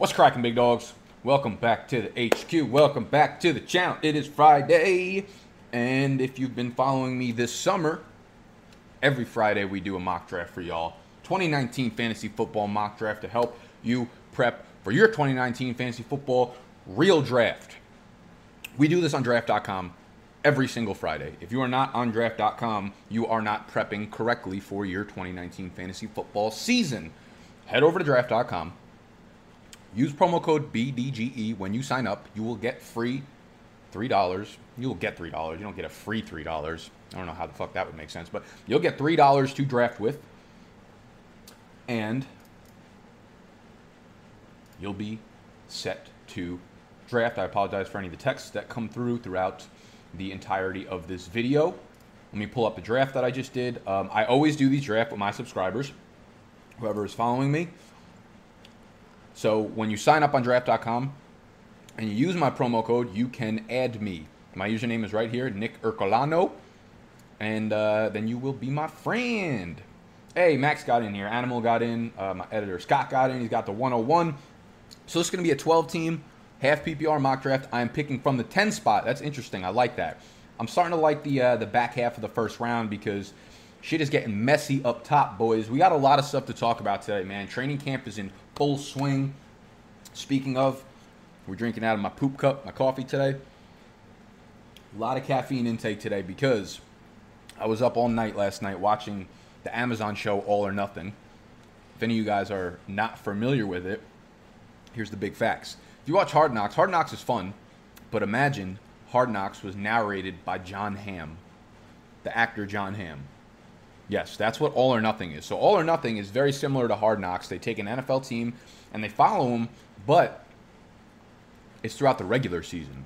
What's cracking, big dogs? Welcome back to the HQ. Welcome back to the channel. It is Friday. And if you've been following me this summer, every Friday we do a mock draft for y'all. 2019 fantasy football mock draft to help you prep for your 2019 fantasy football real draft. We do this on draft.com every single Friday. If you are not on draft.com, you are not prepping correctly for your 2019 fantasy football season. Head over to draft.com. Use promo code BDGE when you sign up. You will get free $3. You will get $3. You don't get a free $3. I don't know how the fuck that would make sense, but you'll get $3 to draft with. And you'll be set to draft. I apologize for any of the texts that come through throughout the entirety of this video. Let me pull up the draft that I just did. Um, I always do these draft with my subscribers, whoever is following me. So when you sign up on draft.com and you use my promo code, you can add me. My username is right here, Nick Ercolano, and uh, then you will be my friend. Hey, Max got in here. Animal got in. Uh, my editor Scott got in. He's got the 101. So this is going to be a 12 team half PPR mock draft. I am picking from the 10 spot. That's interesting. I like that. I'm starting to like the uh, the back half of the first round because shit is getting messy up top, boys. We got a lot of stuff to talk about today, man. Training camp is in full swing. Speaking of, we're drinking out of my poop cup, my coffee today. A lot of caffeine intake today because I was up all night last night watching the Amazon show All or Nothing. If any of you guys are not familiar with it, here's the big facts. If you watch Hard Knocks, Hard Knocks is fun, but imagine Hard Knocks was narrated by Jon Hamm, the actor Jon Hamm. Yes, that's what All or Nothing is. So All or Nothing is very similar to Hard Knocks. They take an NFL team and they follow them, but it's throughout the regular season.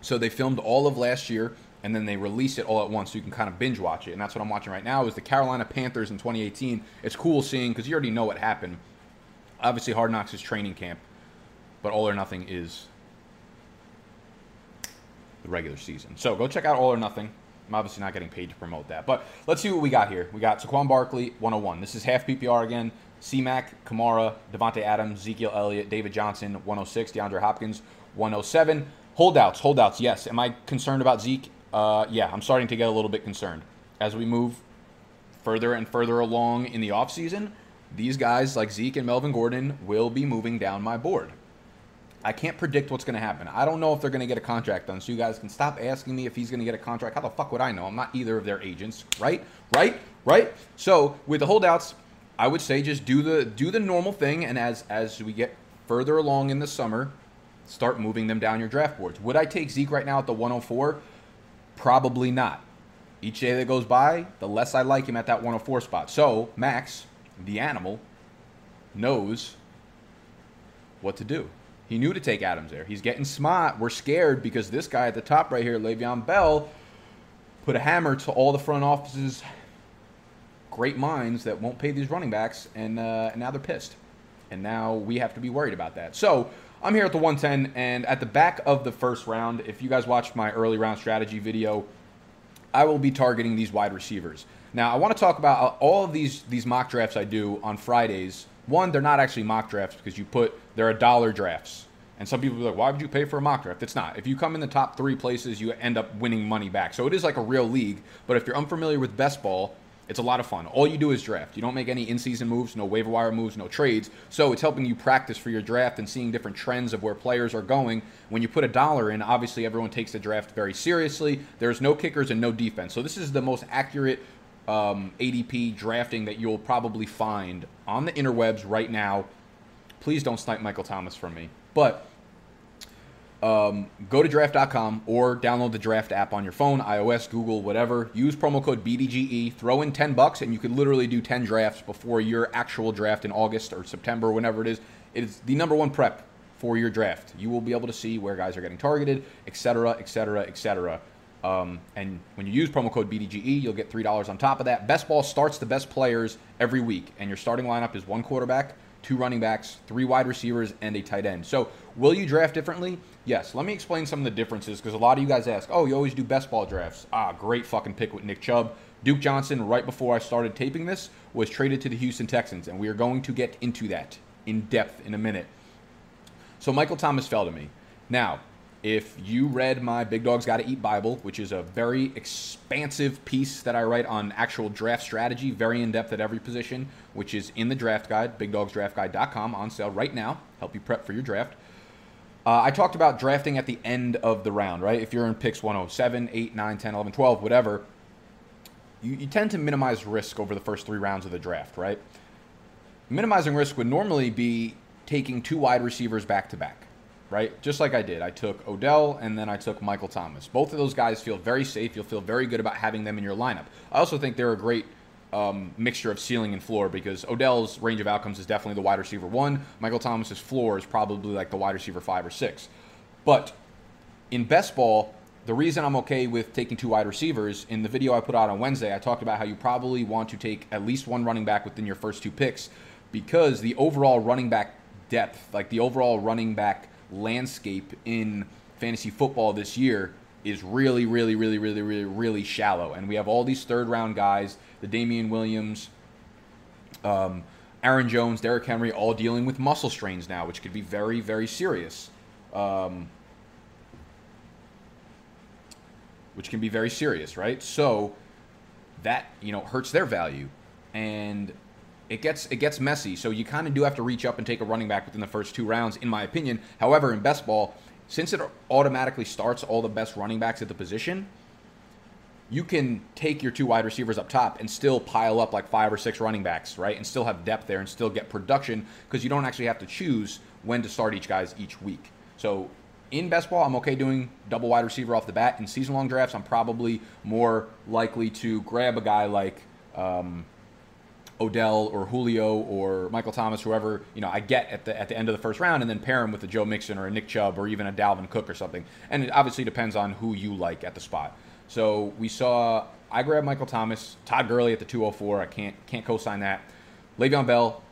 So they filmed all of last year and then they release it all at once so you can kind of binge watch it. And that's what I'm watching right now is the Carolina Panthers in 2018. It's cool seeing because you already know what happened. Obviously, Hard Knocks is training camp, but All or Nothing is the regular season. So go check out All or Nothing. I'm obviously not getting paid to promote that. But let's see what we got here. We got Saquon Barkley, 101. This is half PPR again. C-Mac, Kamara, Davante Adams, Ezekiel Elliott, David Johnson, 106. DeAndre Hopkins, 107. Holdouts, holdouts, yes. Am I concerned about Zeke? Uh, yeah, I'm starting to get a little bit concerned. As we move further and further along in the offseason, these guys like Zeke and Melvin Gordon will be moving down my board. I can't predict what's going to happen. I don't know if they're going to get a contract done. So you guys can stop asking me if he's going to get a contract. How the fuck would I know? I'm not either of their agents, right? Right? Right? So with the holdouts, I would say just do the do the normal thing, and as as we get further along in the summer, start moving them down your draft boards. Would I take Zeke right now at the 104? Probably not. Each day that goes by, the less I like him at that 104 spot. So Max, the animal, knows what to do. He knew to take Adams there. He's getting smart. We're scared because this guy at the top right here, Le'Veon Bell, put a hammer to all the front offices great minds that won't pay these running backs, and, uh, and now they're pissed. And now we have to be worried about that. So I'm here at the 110, and at the back of the first round, if you guys watched my early round strategy video, I will be targeting these wide receivers. Now, I want to talk about all of these these mock drafts I do on Fridays. One, they're not actually mock drafts because you put they're a dollar drafts. And some people are like, why would you pay for a mock draft? It's not. If you come in the top three places, you end up winning money back. So it is like a real league. But if you're unfamiliar with best ball, it's a lot of fun. All you do is draft. You don't make any in-season moves, no waiver wire moves, no trades. So it's helping you practice for your draft and seeing different trends of where players are going. When you put a dollar in, obviously everyone takes the draft very seriously. There's no kickers and no defense. So this is the most accurate um, ADP drafting that you'll probably find on the interwebs right now. Please don't snipe Michael Thomas from me. But um, go to draft.com or download the draft app on your phone, iOS, Google, whatever. Use promo code BDGE. Throw in 10 bucks, and you could literally do 10 drafts before your actual draft in August or September, whenever it is. It is the number one prep for your draft. You will be able to see where guys are getting targeted, etc., etc., etc. and when you use promo code BDGE, you'll get $3 on top of that. Best ball starts the best players every week, and your starting lineup is one quarterback, two running backs, three wide receivers, and a tight end. So, will you draft differently? Yes. Let me explain some of the differences because a lot of you guys ask, oh, you always do best ball drafts. Ah, great fucking pick with Nick Chubb. Duke Johnson, right before I started taping this, was traded to the Houston Texans, and we are going to get into that in depth in a minute. So Michael Thomas fell to me. Now, if you read my Big Dogs Gotta Eat Bible, which is a very expansive piece that I write on actual draft strategy, very in depth at every position, which is in the draft guide, bigdogsdraftguide.com, on sale right now, help you prep for your draft. Uh, I talked about drafting at the end of the round, right? If you're in picks 107, 8, 9, 10, 11, 12, whatever, you, you tend to minimize risk over the first three rounds of the draft, right? Minimizing risk would normally be taking two wide receivers back to back right? Just like I did. I took Odell and then I took Michael Thomas. Both of those guys feel very safe. You'll feel very good about having them in your lineup. I also think they're a great um, mixture of ceiling and floor because Odell's range of outcomes is definitely the wide receiver one. Michael Thomas's floor is probably like the wide receiver five or six. But in best ball, the reason I'm okay with taking two wide receivers, in the video I put out on Wednesday, I talked about how you probably want to take at least one running back within your first two picks because the overall running back depth, like the overall running back landscape in fantasy football this year is really, really, really, really, really, really shallow. And we have all these third round guys, the Damien Williams, um, Aaron Jones, Derrick Henry, all dealing with muscle strains now, which could be very, very serious. Um, which can be very serious, right? So that you know hurts their value, and it gets it gets messy. So you kind of do have to reach up and take a running back within the first two rounds, in my opinion. However, in best ball, since it automatically starts all the best running backs at the position, you can take your two wide receivers up top and still pile up like five or six running backs, right? And still have depth there and still get production because you don't actually have to choose when to start each guys each week. So in best ball, I'm okay doing double wide receiver off the bat. In season long drafts, I'm probably more likely to grab a guy like um, Odell or Julio or Michael Thomas, whoever you know I get at the at the end of the first round, and then pair him with a Joe Mixon or a Nick Chubb or even a Dalvin Cook or something. And it obviously depends on who you like at the spot. So we saw I grabbed Michael Thomas, Todd Gurley at the 204. I can't can't co-sign that. Le'Veon Bell,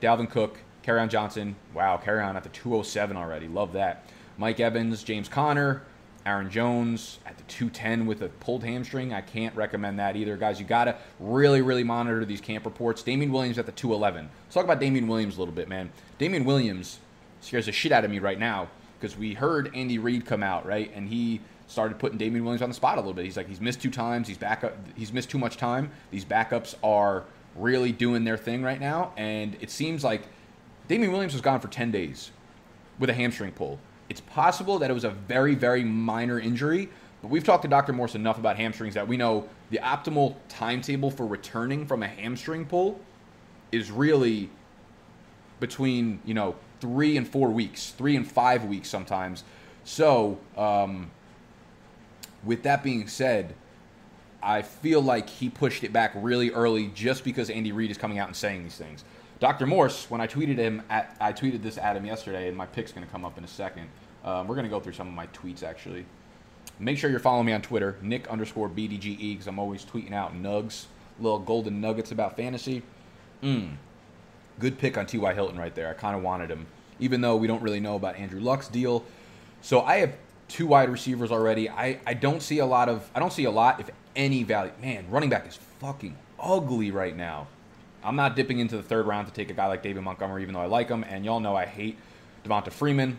Dalvin Cook, Kerryon Johnson. Wow, Kerryon at the 207 already. Love that. Mike Evans, James Conner, Aaron Jones at the 210 with a pulled hamstring. I can't recommend that either. Guys, you got to really, really monitor these camp reports. Damien Williams at the 211. Let's talk about Damien Williams a little bit, man. Damien Williams scares the shit out of me right now because we heard Andy Reid come out, right? And he started putting Damien Williams on the spot a little bit. He's like, he's missed two times. He's back up. He's missed too much time. These backups are really doing their thing right now. And it seems like Damien Williams was gone for 10 days with a hamstring pull. It's possible that it was a very, very minor injury, but we've talked to Dr. Morse enough about hamstrings that we know the optimal timetable for returning from a hamstring pull is really between, you know, three and four weeks, three and five weeks sometimes. So, um, with that being said, I feel like he pushed it back really early just because Andy Reid is coming out and saying these things. Dr. Morse, when I tweeted him, at, I tweeted this at him yesterday, and my pick's going to come up in a second. Um, we're going to go through some of my tweets actually. Make sure you're following me on Twitter, Nick underscore BDGE, because I'm always tweeting out nugs, little golden nuggets about fantasy. Mm. Good pick on T.Y. Hilton right there. I kind of wanted him, even though we don't really know about Andrew Luck's deal. So I have two wide receivers already. I, I don't see a lot of I don't see a lot, if any value. Man, running back is fucking ugly right now. I'm not dipping into the third round to take a guy like David Montgomery, even though I like him. And y'all know I hate Devonta Freeman.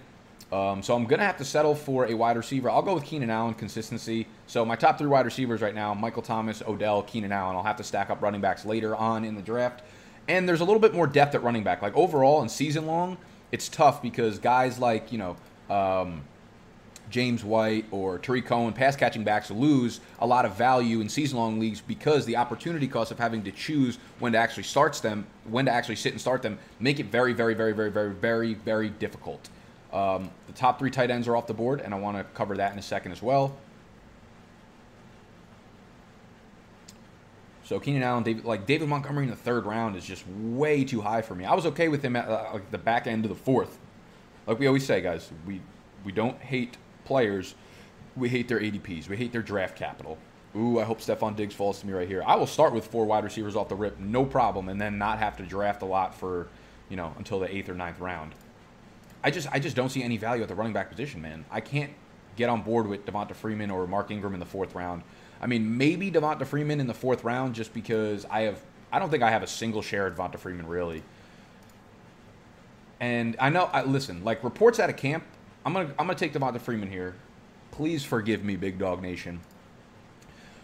Um, so I'm going to have to settle for a wide receiver. I'll go with Keenan Allen, consistency. So my top three wide receivers right now Michael Thomas, Odell, Keenan Allen. I'll have to stack up running backs later on in the draft. And there's a little bit more depth at running back. Like overall and season long, it's tough because guys like, you know, um, James White or Tarik Cohen, pass catching backs lose a lot of value in season long leagues because the opportunity cost of having to choose when to actually starts them, when to actually sit and start them, make it very, very, very, very, very, very, very difficult. Um, the top three tight ends are off the board, and I want to cover that in a second as well. So Keenan Allen, David, like David Montgomery in the third round is just way too high for me. I was okay with him at uh, like the back end of the fourth. Like we always say, guys, we we don't hate players, we hate their ADPs. We hate their draft capital. Ooh, I hope Stefon Diggs falls to me right here. I will start with four wide receivers off the rip, no problem, and then not have to draft a lot for, you know, until the eighth or ninth round. I just I just don't see any value at the running back position, man. I can't get on board with Devonta Freeman or Mark Ingram in the fourth round. I mean, maybe Devonta Freeman in the fourth round just because I have I don't think I have a single share of Devonta Freeman really. And I know, I, listen, like reports out of camp. I'm gonna I'm gonna take Devonta Freeman here. Please forgive me, Big Dog Nation.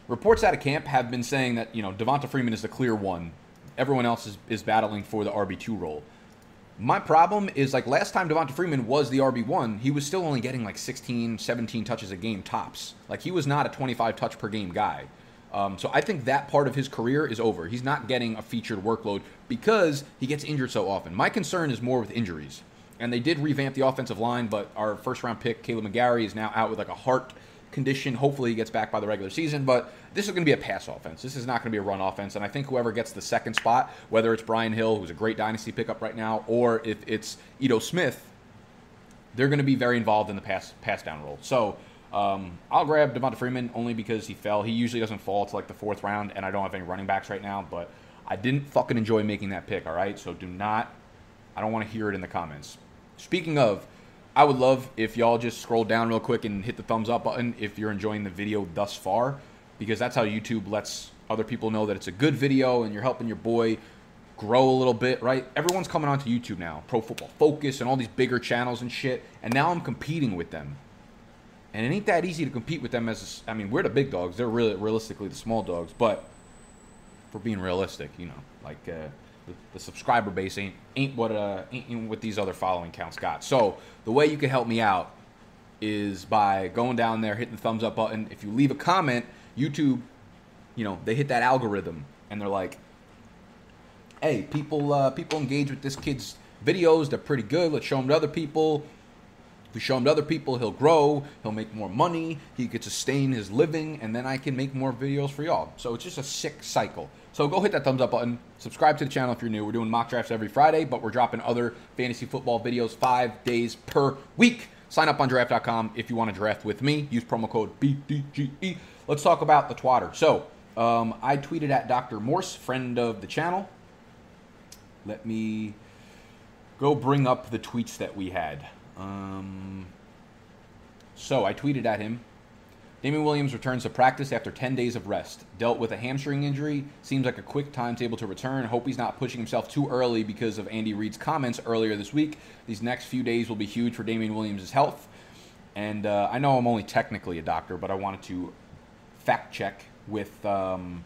Reports out of camp have been saying that you know Devonta Freeman is the clear one. Everyone else is, is battling for the RB two role. My problem is like last time Devonta Freeman was the RB1, he was still only getting like 16, 17 touches a game tops. Like he was not a 25 touch per game guy. Um, so I think that part of his career is over. He's not getting a featured workload because he gets injured so often. My concern is more with injuries. And they did revamp the offensive line, but our first round pick, Kaleb McGary, is now out with like a heart condition. Hopefully he gets back by the regular season, but this is going to be a pass offense. This is not going to be a run offense. And I think whoever gets the second spot, whether it's Brian Hill, who's a great dynasty pickup right now, or if it's Ito Smith, they're going to be very involved in the pass pass down role. So um, I'll grab Devonta Freeman only because he fell. He usually doesn't fall to like the fourth round, and I don't have any running backs right now. But I didn't fucking enjoy making that pick. All right, so do not. I don't want to hear it in the comments. Speaking of, I would love if y'all just scroll down real quick and hit the thumbs up button if you're enjoying the video thus far, because that's how YouTube lets other people know that it's a good video and you're helping your boy grow a little bit, right? Everyone's coming onto YouTube now, Pro Football Focus and all these bigger channels and shit, and now I'm competing with them. And it ain't that easy to compete with them as a, I mean, we're the big dogs. They're really realistically the small dogs, but for being realistic, you know, like uh, the, subscriber base ain't ain't what uh ain't what these other following counts got. So the way you can help me out is by going down there, hitting the thumbs up button. If you leave a comment, YouTube, you know, they hit that algorithm and they're like, "Hey, people uh, people engage with this kid's videos. They're pretty good. Let's show them to other people." If we show him to other people, he'll grow, he'll make more money, he could sustain his living, and then I can make more videos for y'all. So it's just a sick cycle. So go hit that thumbs up button, subscribe to the channel if you're new. We're doing mock drafts every Friday, but we're dropping other fantasy football videos five days per week. Sign up on draft.com if you want to draft with me. Use promo code BDGE. Let's talk about the twatter. So um, I tweeted at Dr. Morse, friend of the channel. Let me go bring up the tweets that we had. Um, so I tweeted at him. Damien Williams returns to practice after 10 days of rest. Dealt with a hamstring injury. Seems like a quick timetable to return. Hope he's not pushing himself too early because of Andy Reid's comments earlier this week. These next few days will be huge for Damien Williams' health. And uh, I know I'm only technically a doctor, but I wanted to fact check with um,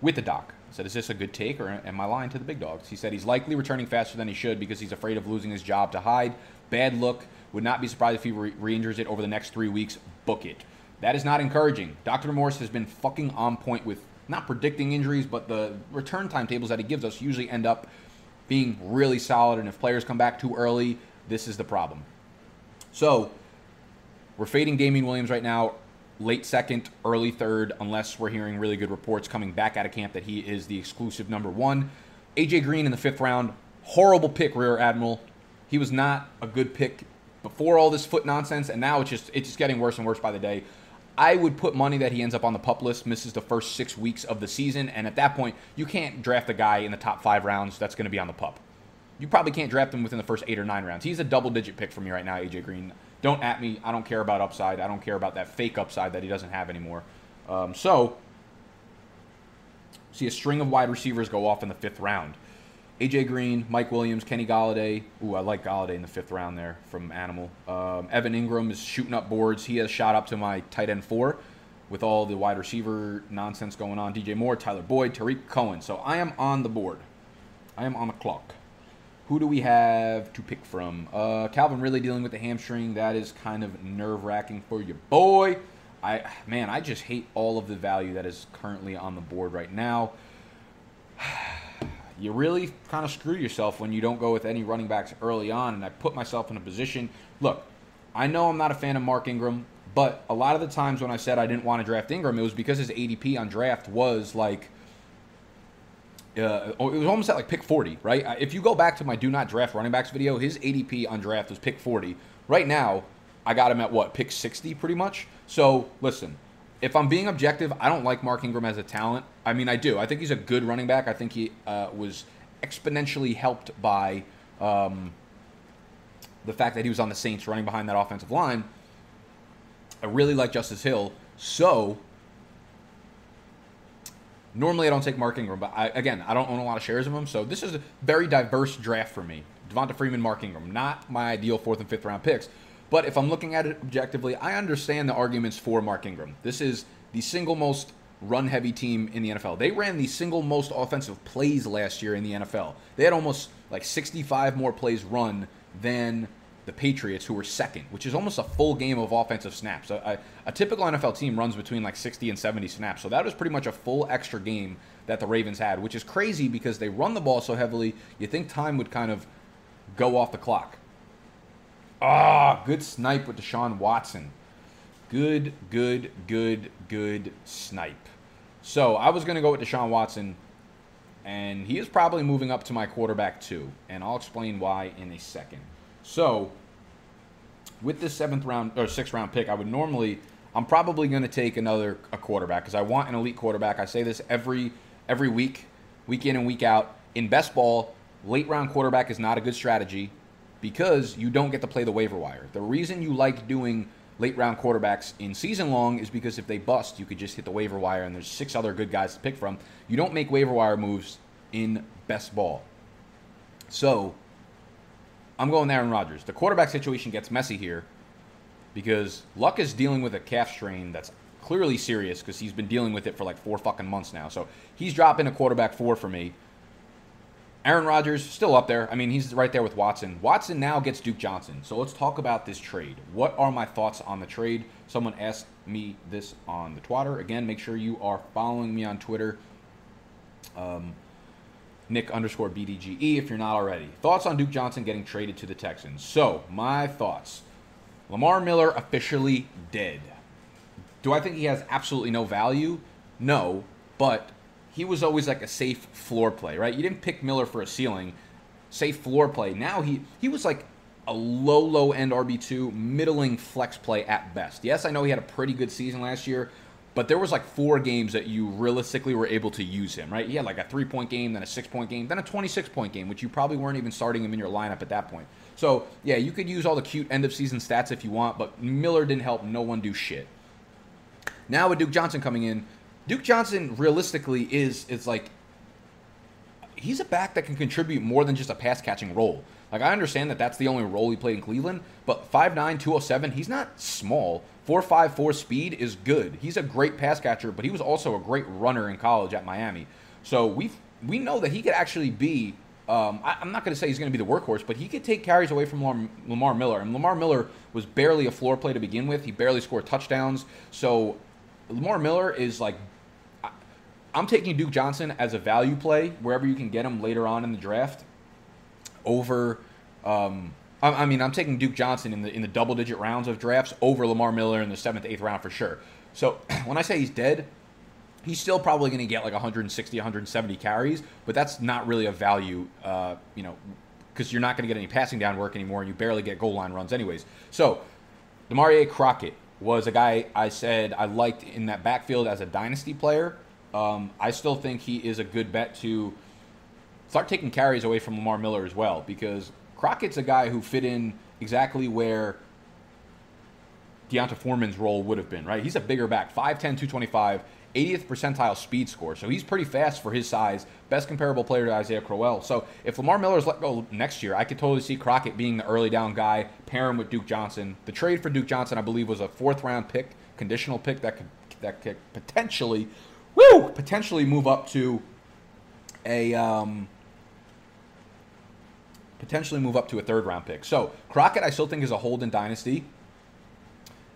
with the doc said, Is this a good take or am I lying to the big dogs? He said he's likely returning faster than he should because he's afraid of losing his job to Hyde. Bad look. Would not be surprised if he re injures it over the next three weeks. Book it. That is not encouraging. Dr. Morse has been fucking on point with not predicting injuries, but the return timetables that he gives us usually end up being really solid. And if players come back too early, this is the problem. So, we're fading Damien Williams right now late second, early third, unless we're hearing really good reports coming back out of camp that he is the exclusive number one. AJ Green in the fifth round, horrible pick, Rear Admiral. He was not a good pick before all this foot nonsense, and now it's just it's just getting worse and worse by the day. I would put money that he ends up on the pup list, misses the first six weeks of the season, and at that point, you can't draft a guy in the top five rounds that's going to be on the pup. You probably can't draft him within the first eight or nine rounds. He's a double digit pick for me right now, AJ Green. Don't at me. I don't care about upside. I don't care about that fake upside that he doesn't have anymore. Um, so, see a string of wide receivers go off in the fifth round. AJ Green, Mike Williams, Kenny Golladay. Ooh, I like Golladay in the fifth round there from Animal. Um, Evan Engram is shooting up boards. He has shot up to my tight end four with all the wide receiver nonsense going on. DJ Moore, Tyler Boyd, Tarik Cohen. So I am on the board. I am on the clock. Who do we have to pick from? Uh, Calvin really dealing with the hamstring. That is kind of nerve wracking for your boy. I man, I just hate all of the value that is currently on the board right now. You really kind of screw yourself when you don't go with any running backs early on. And I put myself in a position. Look, I know I'm not a fan of Mark Ingram, but a lot of the times when I said I didn't want to draft Ingram, it was because his ADP on draft was like uh, it was almost at like pick 40, right? If you go back to my do not draft running backs video, his ADP on draft was pick 40. Right now, I got him at what, pick 60 pretty much? So listen, if I'm being objective, I don't like Mark Ingram as a talent. I mean, I do. I think he's a good running back. I think he uh, was exponentially helped by um, the fact that he was on the Saints running behind that offensive line. I really like Justice Hill. So Normally, I don't take Mark Ingram, but I, again, I don't own a lot of shares of him, so this is a very diverse draft for me. Devonta Freeman, Mark Ingram, not my ideal fourth and fifth round picks. But if I'm looking at it objectively, I understand the arguments for Mark Ingram. This is the single most run heavy team in the NFL. They ran the single most offensive plays last year in the NFL. They had almost like 65 more plays run than the Patriots, who were second, which is almost a full game of offensive snaps. A, a, a, typical NFL team runs between like 60 and 70 snaps. So that was pretty much a full extra game that the Ravens had, which is crazy because they run the ball so heavily, you think time would kind of go off the clock. Ah, good snipe with Deshaun Watson. Good, good, good, good snipe. So I was going to go with Deshaun Watson, and he is probably moving up to my quarterback too, and I'll explain why in a second. So, with this seventh round or sixth round pick, I would normally, I'm probably going to take another a quarterback because I want an elite quarterback. I say this every every week, week in and week out. In best ball, late round quarterback is not a good strategy because you don't get to play the waiver wire. The reason you like doing late round quarterbacks in season long is because if they bust, you could just hit the waiver wire and there's six other good guys to pick from. You don't make waiver wire moves in best ball. So I'm going Aaron Rodgers. The quarterback situation gets messy here because Luck is dealing with a calf strain that's clearly serious because he's been dealing with it for like four fucking months now. So he's dropping a quarterback four for me. Aaron Rodgers still up there. I mean, he's right there with Watson. Watson now gets Duke Johnson. So let's talk about this trade. What are my thoughts on the trade? Someone asked me this on the Twitter. Again, make sure you are following me on Twitter. Um, Nick underscore BDGE if you're not already. Thoughts on Duke Johnson getting traded to the Texans? So, my thoughts. Lamar Miller officially dead. Do I think he has absolutely no value? No, but he was always like a safe floor play, right? You didn't pick Miller for a ceiling, safe floor play. Now he he was like a low low end RB2, middling flex play at best. Yes, I know he had a pretty good season last year, but there was like four games that you realistically were able to use him, right? He had like a three point game, then a six point game, then a 26 point game, which you probably weren't even starting him in your lineup at that point. So, yeah, you could use all the cute end of season stats if you want, but Miller didn't help no one do shit. Now with Duke Johnson coming in, Duke Johnson realistically is is like he's a back that can contribute more than just a pass catching role. Like I understand that that's the only role he played in Cleveland, but 5'9", 207, he's not small. 4.54 speed is good. He's a great pass catcher, but he was also a great runner in college at Miami. So we we know that he could actually be. Um, I, am not going to say he's going to be the workhorse, but he could take carries away from Lamar, Lamar Miller. And Lamar Miller was barely a floor play to begin with. He barely scored touchdowns. So Lamar Miller is like I'm taking Duke Johnson as a value play wherever you can get him later on in the draft over um, I, I mean, I'm taking Duke Johnson in the in the double digit rounds of drafts over Lamar Miller in the seventh, eighth round for sure. So when I say he's dead, he's still probably going to get like 160, 170 carries, but that's not really a value, uh, you know, because you're not going to get any passing down work anymore, and you barely get goal line runs anyways. So Damarea Crockett was a guy I said I liked in that backfield as a dynasty player. Um, I still think he is a good bet to start taking carries away from Lamar Miller as well because Crockett's a guy who fit in exactly where D'Onta Foreman's role would have been, right? He's a bigger back, 5'10, 225, 80th percentile speed score. So he's pretty fast for his size. Best comparable player to Isaiah Crowell. So if Lamar Miller is let go next year, I could totally see Crockett being the early down guy, pair him with Duke Johnson. The trade for Duke Johnson, I believe, was a fourth round pick, conditional pick that could that could potentially, woo, potentially move up to a um, potentially move up to a third round pick. So Crockett, I still think is a hold in dynasty.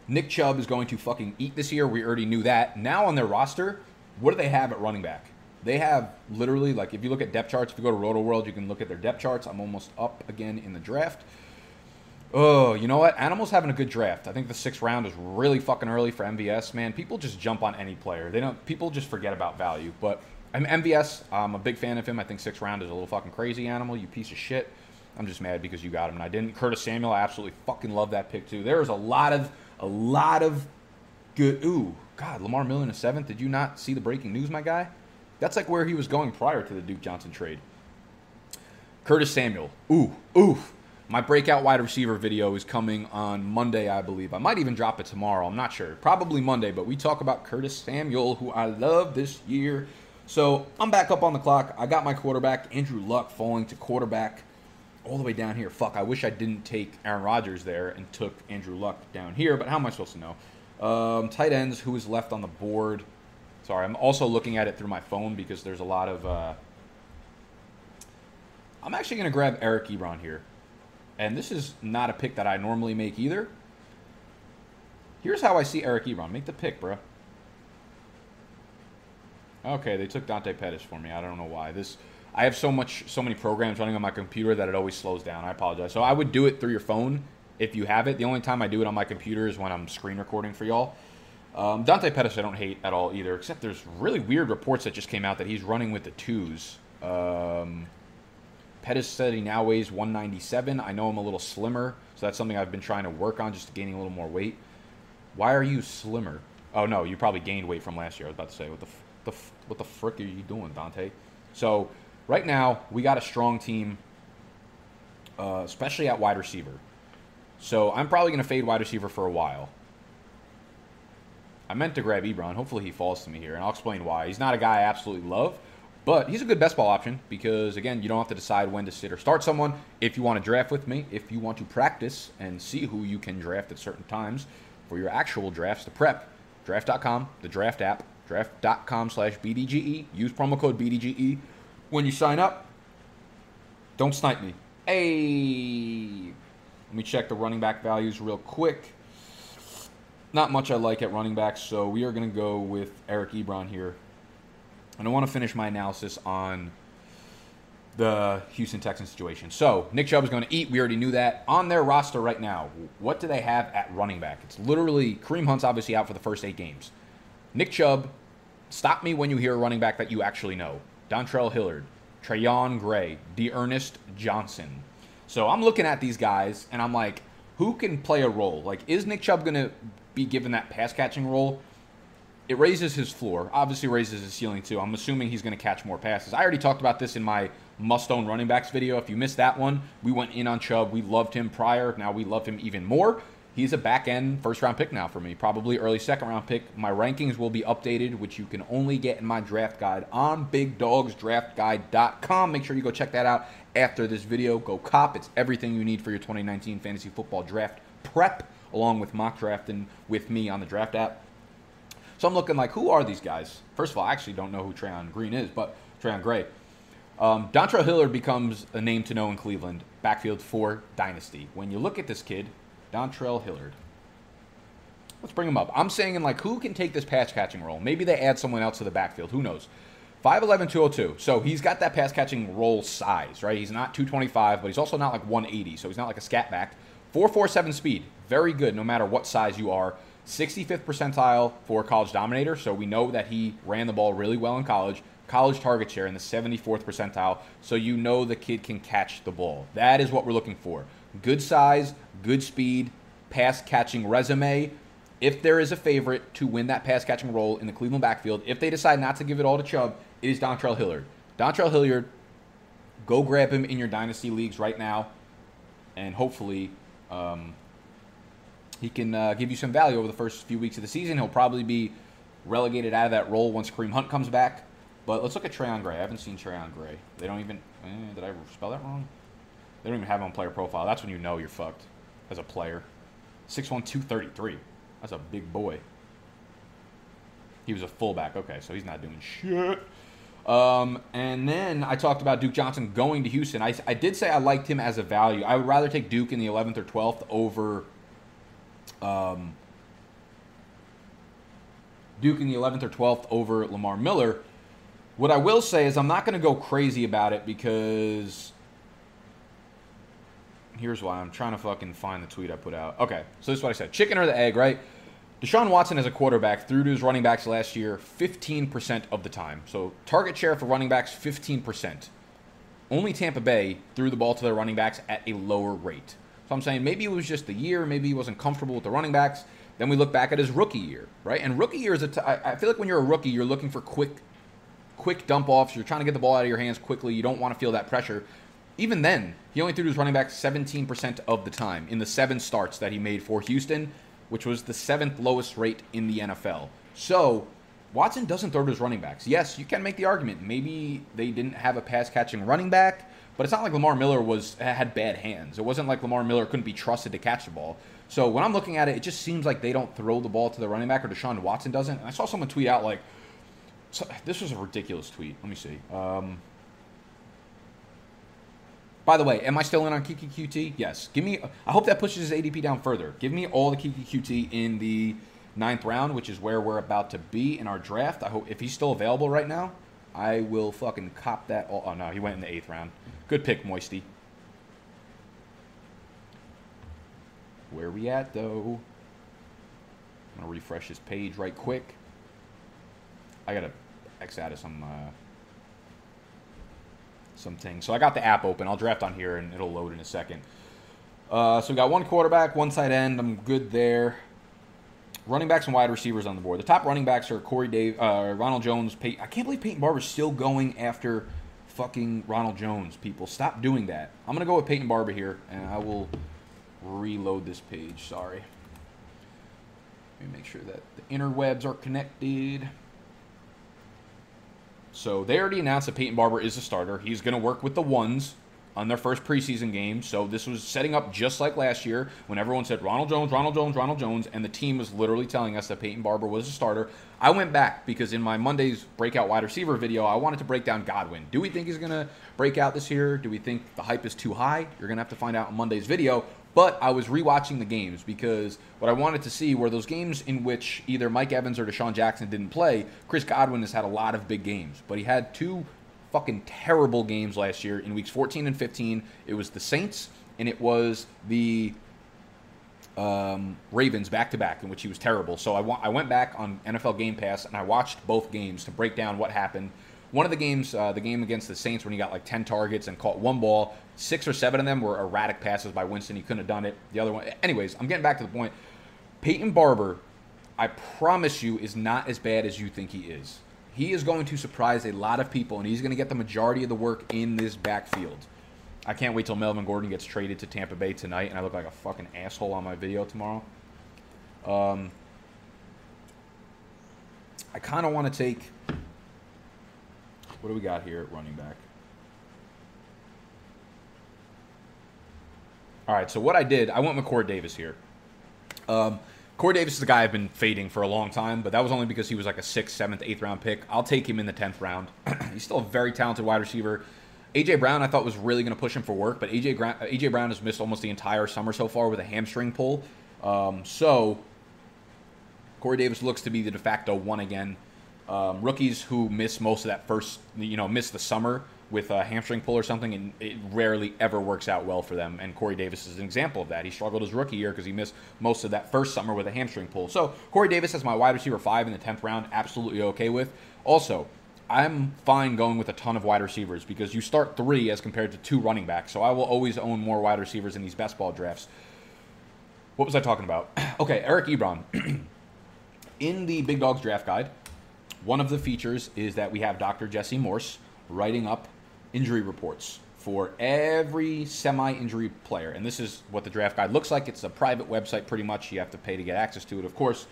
Nick Chubb is going to fucking eat this year. We already knew that. Now on their roster, what do they have at running back? They have literally like if you look at depth charts, if you go to Rotoworld, you can look at their depth charts. I'm almost up again in the draft. Oh, you know what? Animals having a good draft. I think the sixth round is really fucking early for MVS. Man, people just jump on any player. They don't. People just forget about value. But I'm MVS. I'm a big fan of him. I think sixth round is a little fucking crazy animal. You piece of shit. I'm just mad because you got him and I didn't. Curtis Samuel, I absolutely fucking love that pick too. There is a lot of a lot of good. Ooh, God, Lamar Miller in the seventh. Did you not see the breaking news, my guy? That's like where he was going prior to the Duke Johnson trade. Curtis Samuel. Ooh, ooh. My breakout wide receiver video is coming on Monday, I believe. I might even drop it tomorrow. I'm not sure. Probably Monday, but we talk about Curtis Samuel, who I love this year. So I'm back up on the clock. I got my quarterback, Andrew Luck, falling to quarterback all the way down here. Fuck, I wish I didn't take Aaron Rodgers there and took Andrew Luck down here, but how am I supposed to know? Um, tight ends, who is left on the board? Sorry, I'm also looking at it through my phone because there's a lot of. Uh... I'm actually going to grab Eric Ebron here. And this is not a pick that I normally make either. Here's how I see Eric Ebron. Make the pick, bro. Okay, they took Dante Pettis for me. I don't know why. This I have so much, so many programs running on my computer that it always slows down. I apologize. So I would do it through your phone if you have it. The only time I do it on my computer is when I'm screen recording for y'all. Um, Dante Pettis, I don't hate at all either, except there's really weird reports that just came out that he's running with the twos. Um, Pettis said he now weighs 197. I know I'm a little slimmer, so that's something I've been trying to work on, just gaining a little more weight. Why are you slimmer? Oh no, you probably gained weight from last year. I was about to say, what the, the what the frick are you doing, Dante? So right now we got a strong team, uh, especially at wide receiver. So I'm probably going to fade wide receiver for a while. I meant to grab Ebron. Hopefully he falls to me here, and I'll explain why. He's not a guy I absolutely love, but he's a good best ball option because, again, you don't have to decide when to sit or start someone. If you want to draft with me, if you want to practice and see who you can draft at certain times for your actual drafts to prep, draft.com, the draft app, draft.com slash BDGE. Use promo code BDGE when you sign up. Don't snipe me. Hey, let me check the running back values real quick. Not much I like at running back, so we are going to go with Eric Ebron here. And I want to finish my analysis on the Houston Texans situation. So Nick Chubb is going to eat. We already knew that. On their roster right now, what do they have at running back? It's literally Kareem Hunt's obviously out for the first eight games. Nick Chubb, stop me when you hear a running back that you actually know. Dontrell Hilliard, Trayvon Gray, D'Ernest Johnson. So I'm looking at these guys and I'm like, who can play a role? Like, is Nick Chubb going to be given that pass catching role? It raises his floor, obviously raises his ceiling too. I'm assuming he's going to catch more passes. I already talked about this in my must own running backs video. If you missed that one, we went in on Chubb. We loved him prior. Now we love him even more he's a back end first round pick now for me, probably early second round pick. My rankings will be updated, which you can only get in my draft guide on bigdogsdraftguide.com. Make sure you go check that out after this video. Go cop. It's everything you need for your 2019 fantasy football draft prep, along with mock drafting with me on the draft app. So I'm looking like, who are these guys? First of all, I actually don't know who Trayvon Green is, but Trayvon Gray. Um, Dontrell Hilliard becomes a name to know in Cleveland, backfield for Dynasty. When you look at this kid, Dontrell Hilliard. Let's bring him up. I'm saying, in like, who can take this pass catching role? Maybe they add someone else to the backfield. Who knows? 5'11, 202. So he's got that pass catching role size, right? He's not 225, but he's also not like 180. So he's not like a scat back. 447 speed. Very good no matter what size you are. 65th percentile for college dominator. So we know that he ran the ball really well in college. College target share in the 74th percentile. So you know the kid can catch the ball. That is what we're looking for. Good size, good speed, pass catching resume. If there is a favorite to win that pass catching role in the Cleveland backfield, if they decide not to give it all to Chubb, it is Dontrell Hilliard. Dontrell Hilliard, go grab him in your dynasty leagues right now, and hopefully um, he can uh, give you some value over the first few weeks of the season. He'll probably be relegated out of that role once Kareem Hunt comes back. But let's look at Trayvon Gray. I haven't seen Trayvon Gray. They don't even. Eh, did I spell that wrong? They don't even have him on player profile. That's when you know you're fucked as a player. 6'1", 233. That's a big boy. He was a fullback. Okay, so he's not doing shit. Um, and then I talked about Duke Johnson going to Houston. I, I did say I liked him as a value. I would rather take Duke in the 11th or 12th over um, Duke in the 11th or 12th over Lamar Miller. What I will say is I'm not going to go crazy about it because here's why. I'm trying to fucking find the tweet I put out. Okay, so this is what I said. Chicken or the egg, right? Deshaun Watson as a quarterback threw to his running backs last year 15% of the time. So target share for running backs, 15%. Only Tampa Bay threw the ball to their running backs at a lower rate. So I'm saying maybe it was just the year, maybe he wasn't comfortable with the running backs. Then we look back at his rookie year, right? And rookie year is a. T- I feel like when you're a rookie, you're looking for quick, quick dump offs. You're trying to get the ball out of your hands quickly. You don't want to feel that pressure. Even then, he only threw to his running back 17% of the time in the seven starts that he made for Houston, which was the seventh lowest rate in the NFL. So Watson doesn't throw to his running backs. Yes, you can make the argument. Maybe they didn't have a pass catching running back, but it's not like Lamar Miller was had bad hands. It wasn't like Lamar Miller couldn't be trusted to catch the ball. So when I'm looking at it, it just seems like they don't throw the ball to the running back or Deshaun Watson doesn't. And I saw someone tweet out like, this was a ridiculous tweet. Let me see. Um, by the way, am I still in on Keke Coutee? Yes. Give me. I hope that pushes his ADP down further. Give me all the Keke Coutee in the ninth round, which is where we're about to be in our draft. I hope if he's still available right now, I will fucking cop that. All. Oh no, he went in the eighth round. Good pick, Moisty. Where we at though? I'm gonna refresh this page right quick. I gotta X out of some uh, some things. So I got the app open. I'll draft on here and it'll load in a second. Uh, so we got one quarterback, one tight end. I'm good there. Running backs and wide receivers on the board. The top running backs are Corey Dave, uh, Ronald Jones. Pey- I can't believe Peyton Barber's still going after fucking Ronald Jones. People, stop doing that. I'm gonna go with Peyton Barber here, and I will reload this page. Sorry. Let me make sure that the interwebs are connected. So they already announced that Peyton Barber is a starter. He's going to work with the ones on their first preseason game. So this was setting up just like last year when everyone said Ronald Jones, Ronald Jones, Ronald Jones, and the team was literally telling us that Peyton Barber was a starter. I went back because in my Monday's breakout wide receiver video, I wanted to break down Godwin. Do we think he's going to break out this year? Do we think the hype is too high? You're going to have to find out in Monday's video. But I was rewatching the games because what I wanted to see were those games in which either Mike Evans or DeSean Jackson didn't play. Chris Godwin has had a lot of big games, but he had two fucking terrible games last year in weeks 14 and 15. It was the Saints and it was the um, Ravens back to back, in which he was terrible. So I, wa- I went back on NFL Game Pass and I watched both games to break down what happened. One of the games, uh, the game against the Saints, when he got like 10 targets and caught one ball, six or seven of them were erratic passes by Winston. He couldn't have done it. The other one, anyways, I'm getting back to the point. Peyton Barber, I promise you, is not as bad as you think he is. He is going to surprise a lot of people, and he's going to get the majority of the work in this backfield. I can't wait till Melvin Gordon gets traded to Tampa Bay tonight, and I look like a fucking asshole on my video tomorrow. Um, I kind of want to take what do we got here at running back? All right, so what I did, I went with Corey Davis here. Um, Corey Davis is the guy I've been fading for a long time, but that was only because he was like a sixth, seventh, eighth round pick. I'll take him in the tenth round. He's still a very talented wide receiver. AJ Brown, I thought was really going to push him for work, but AJ, Gra- AJ Brown has missed almost the entire summer so far with a hamstring pull. Um, so Corey Davis looks to be the de facto one again. Um, rookies who miss most of that first, you know, miss the summer with a hamstring pull or something, and it rarely ever works out well for them. And Corey Davis is an example of that. He struggled his rookie year because he missed most of that first summer with a hamstring pull. So Corey Davis as my wide receiver five in the tenth round, absolutely okay with. Also, I'm fine going with a ton of wide receivers because you start three as compared to two running backs. So I will always own more wide receivers in these best ball drafts. What was I talking about? okay, Eric Ebron. in the Big Dogs draft guide, one of the features is that we have Dr. Jesse Morse writing up injury reports for every semi injury player. And this is what the draft guide looks like. It's a private website, pretty much. You have to pay to get access to it, of course.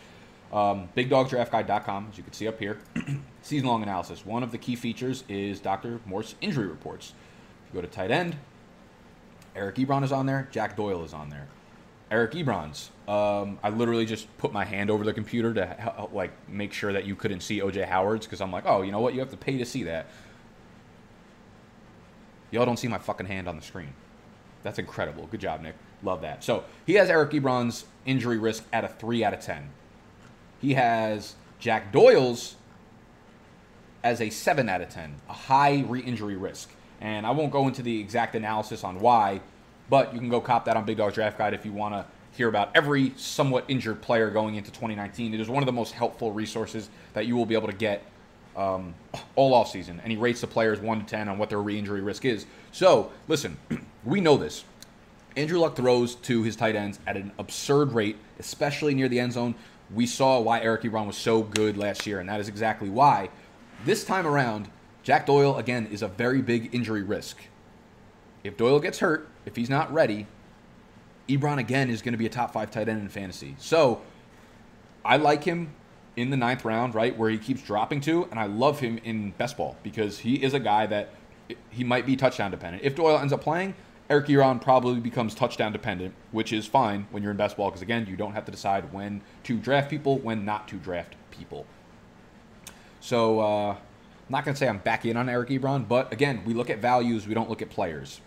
Um, BigDogDraftGuide.com, as you can see up here. Season long analysis. One of the key features is Dr. Morse injury reports. If you go to tight end, Eric Ebron is on there, Jack Doyle is on there. Eric Ebron's. Um, I literally just put my hand over the computer to help, like make sure that you couldn't see OJ Howard's because I'm like, oh, you know what? You have to pay to see that. Y'all don't see my fucking hand on the screen. That's incredible. Good job, Nick. Love that. So he has Eric Ebron's injury risk at a three out of ten. He has Jack Doyle's as a seven out of ten, a high re-injury risk. And I won't go into the exact analysis on why, but you can go cop that on Big Dog Draft Guide if you want to hear about every somewhat injured player going into 2019. It is one of the most helpful resources that you will be able to get um, all off season, and he rates the players one to ten on what their re-injury risk is. So, listen, we know this. Andrew Luck throws to his tight ends at an absurd rate, especially near the end zone. We saw why Eric Ebron was so good last year, and that is exactly why. This time around, Jack Doyle again is a very big injury risk. If Doyle gets hurt, if he's not ready, Ebron again is going to be a top five tight end in fantasy. So, I like him in the ninth round, right, where he keeps dropping to, and I love him in best ball because he is a guy that he might be touchdown dependent. If Doyle ends up playing, Eric Ebron probably becomes touchdown dependent, which is fine when you're in best ball because again, you don't have to decide when to draft people, when not to draft people. So, uh, I'm not going to say I'm back in on Eric Ebron, but again, we look at values, we don't look at players.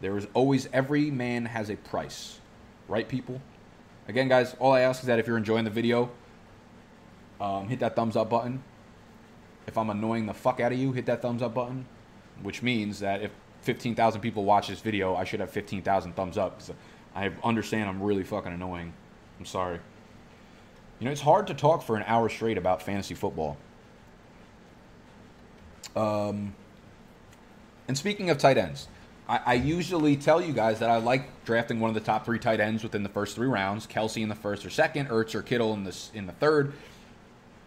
There is always every man has a price, right, people? Again, guys, all I ask is that if you're enjoying the video, um, hit that thumbs up button. If I'm annoying the fuck out of you, hit that thumbs up button, which means that if 15,000 people watch this video, I should have 15,000 thumbs up I understand I'm really fucking annoying. I'm sorry. You know, it's hard to talk for an hour straight about fantasy football. Um, and speaking of tight ends, I, I, usually tell you guys that I like drafting one of the top three tight ends within the first three rounds. Kelsey in the first or second, Ertz or Kittle in the in the third.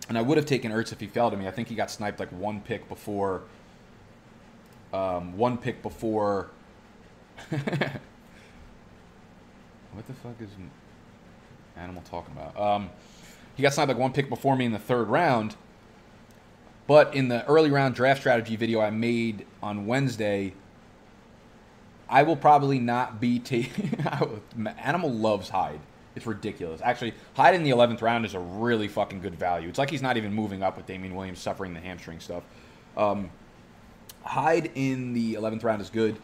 And I would have taken Ertz if he fell to me. I think he got sniped like one pick before. Um, one pick before. what the fuck is animal talking about? Um, he got sniped like one pick before me in the third round. But in the early round draft strategy video I made on Wednesday, I will probably not be taking. Animal loves Hyde. It's ridiculous. Actually, Hyde in the 11th round is a really fucking good value. It's like he's not even moving up with Damien Williams suffering the hamstring stuff. Um, Hyde in the 11th round is good.